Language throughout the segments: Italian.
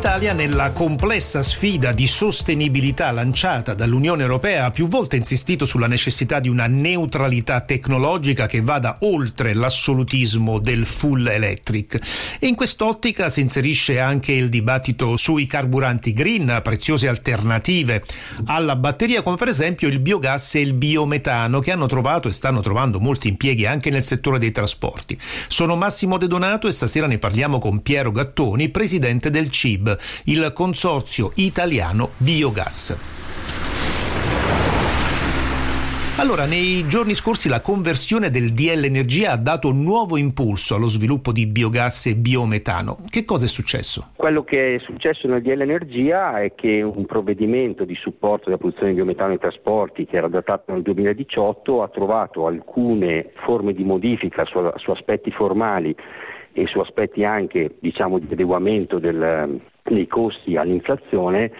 L'Italia, nella complessa sfida di sostenibilità lanciata dall'Unione Europea, ha più volte insistito sulla necessità di una neutralità tecnologica che vada oltre l'assolutismo del full electric. E in quest'ottica si inserisce anche il dibattito sui carburanti green, preziose alternative alla batteria, come per esempio il biogas e il biometano, che hanno trovato e stanno trovando molti impieghi anche nel settore dei trasporti. Sono Massimo De Donato e stasera ne parliamo con Piero Gattoni, presidente del CIB Il Consorzio Italiano Biogas. Allora, nei giorni scorsi la conversione del DL Energia ha dato nuovo impulso allo sviluppo di biogas e biometano. Che cosa è successo? Quello che è successo nel DL Energia è che un provvedimento di supporto della produzione di biometano ai trasporti, che era datato nel 2018, ha trovato alcune forme di modifica su, su aspetti formali e su aspetti anche diciamo, di adeguamento del, dei costi all'inflazione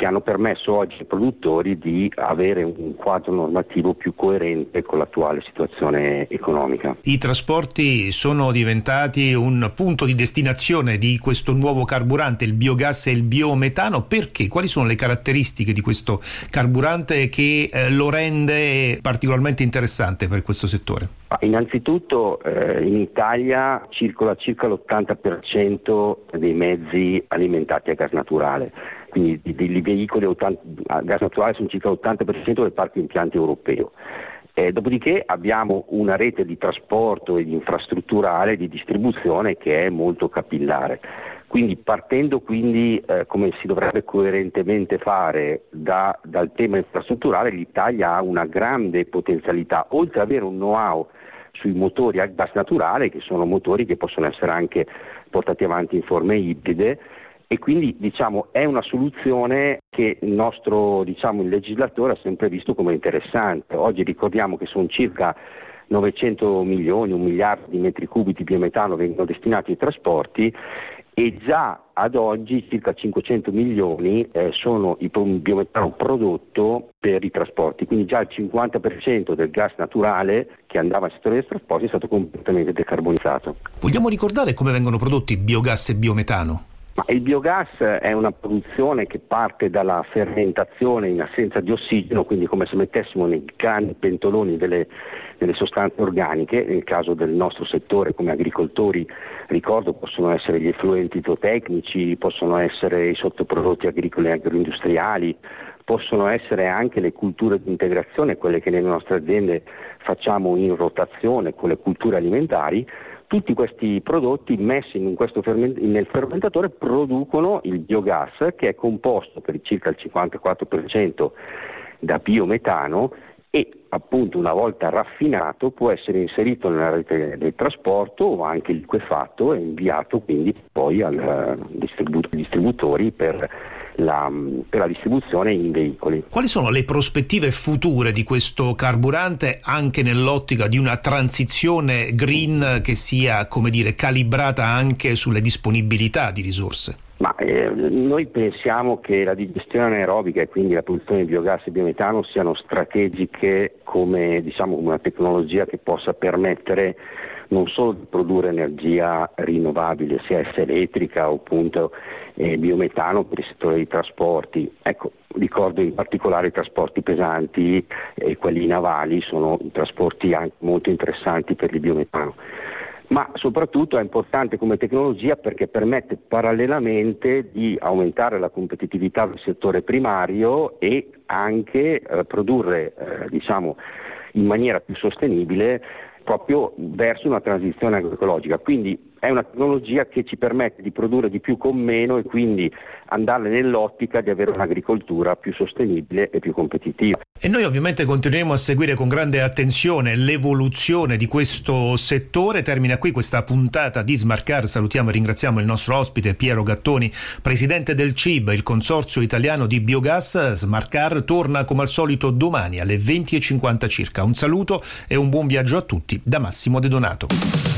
che hanno permesso oggi ai produttori di avere un quadro normativo più coerente con l'attuale situazione economica. I trasporti sono diventati un punto di destinazione di questo nuovo carburante, il biogas e il biometano, perché? Quali sono le caratteristiche di questo carburante che eh, lo rende particolarmente interessante per questo settore? Innanzitutto eh, in Italia circola circa l'80% dei mezzi alimentati a gas naturale quindi dei veicoli a gas naturale sono circa l'80% del parco impianti europeo. Eh, dopodiché abbiamo una rete di trasporto e di infrastrutturale di distribuzione che è molto capillare. Quindi partendo quindi, eh, come si dovrebbe coerentemente fare da, dal tema infrastrutturale, l'Italia ha una grande potenzialità, oltre ad avere un know-how sui motori a gas naturale, che sono motori che possono essere anche portati avanti in forme ibride, e quindi diciamo, è una soluzione che il nostro diciamo, il legislatore ha sempre visto come interessante. Oggi ricordiamo che sono circa 900 milioni, un miliardo di metri cubi di biometano vengono destinati ai trasporti e già ad oggi circa 500 milioni eh, sono il biometano prodotto per i trasporti, quindi già il 50% del gas naturale che andava al settore dei trasporti è stato completamente decarbonizzato. Vogliamo ricordare come vengono prodotti biogas e biometano? Il biogas è una produzione che parte dalla fermentazione in assenza di ossigeno, quindi come se mettessimo nei grandi pentoloni delle, delle sostanze organiche, nel caso del nostro settore come agricoltori, ricordo, possono essere gli effluenti zootecnici, possono essere i sottoprodotti agricoli e agroindustriali, possono essere anche le culture di integrazione, quelle che nelle nostre aziende facciamo in rotazione con le culture alimentari, tutti questi prodotti messi ferment- nel fermentatore producono il biogas che è composto per circa il 54% da biometano e appunto una volta raffinato può essere inserito nella rete del trasporto o anche liquefatto e inviato quindi poi ai eh, distributori per la, per la distribuzione in veicoli. Quali sono le prospettive future di questo carburante anche nell'ottica di una transizione green che sia, come dire, calibrata anche sulle disponibilità di risorse? Eh, noi pensiamo che la digestione anaerobica e quindi la produzione di biogas e biometano siano strategiche come diciamo, una tecnologia che possa permettere non solo di produrre energia rinnovabile, sia essa elettrica o appunto eh, biometano per il settore dei trasporti. Ecco, ricordo in particolare i trasporti pesanti e quelli navali sono trasporti anche molto interessanti per il biometano ma soprattutto è importante come tecnologia perché permette parallelamente di aumentare la competitività del settore primario e anche eh, produrre eh, diciamo, in maniera più sostenibile proprio verso una transizione agroecologica. Quindi è una tecnologia che ci permette di produrre di più con meno e quindi andare nell'ottica di avere un'agricoltura più sostenibile e più competitiva. E noi ovviamente continueremo a seguire con grande attenzione l'evoluzione di questo settore. Termina qui questa puntata di Smarcar. Salutiamo e ringraziamo il nostro ospite Piero Gattoni, presidente del CIB, il Consorzio Italiano di Biogas. Smarcar torna come al solito domani alle 20.50 circa. Un saluto e un buon viaggio a tutti da Massimo De Donato.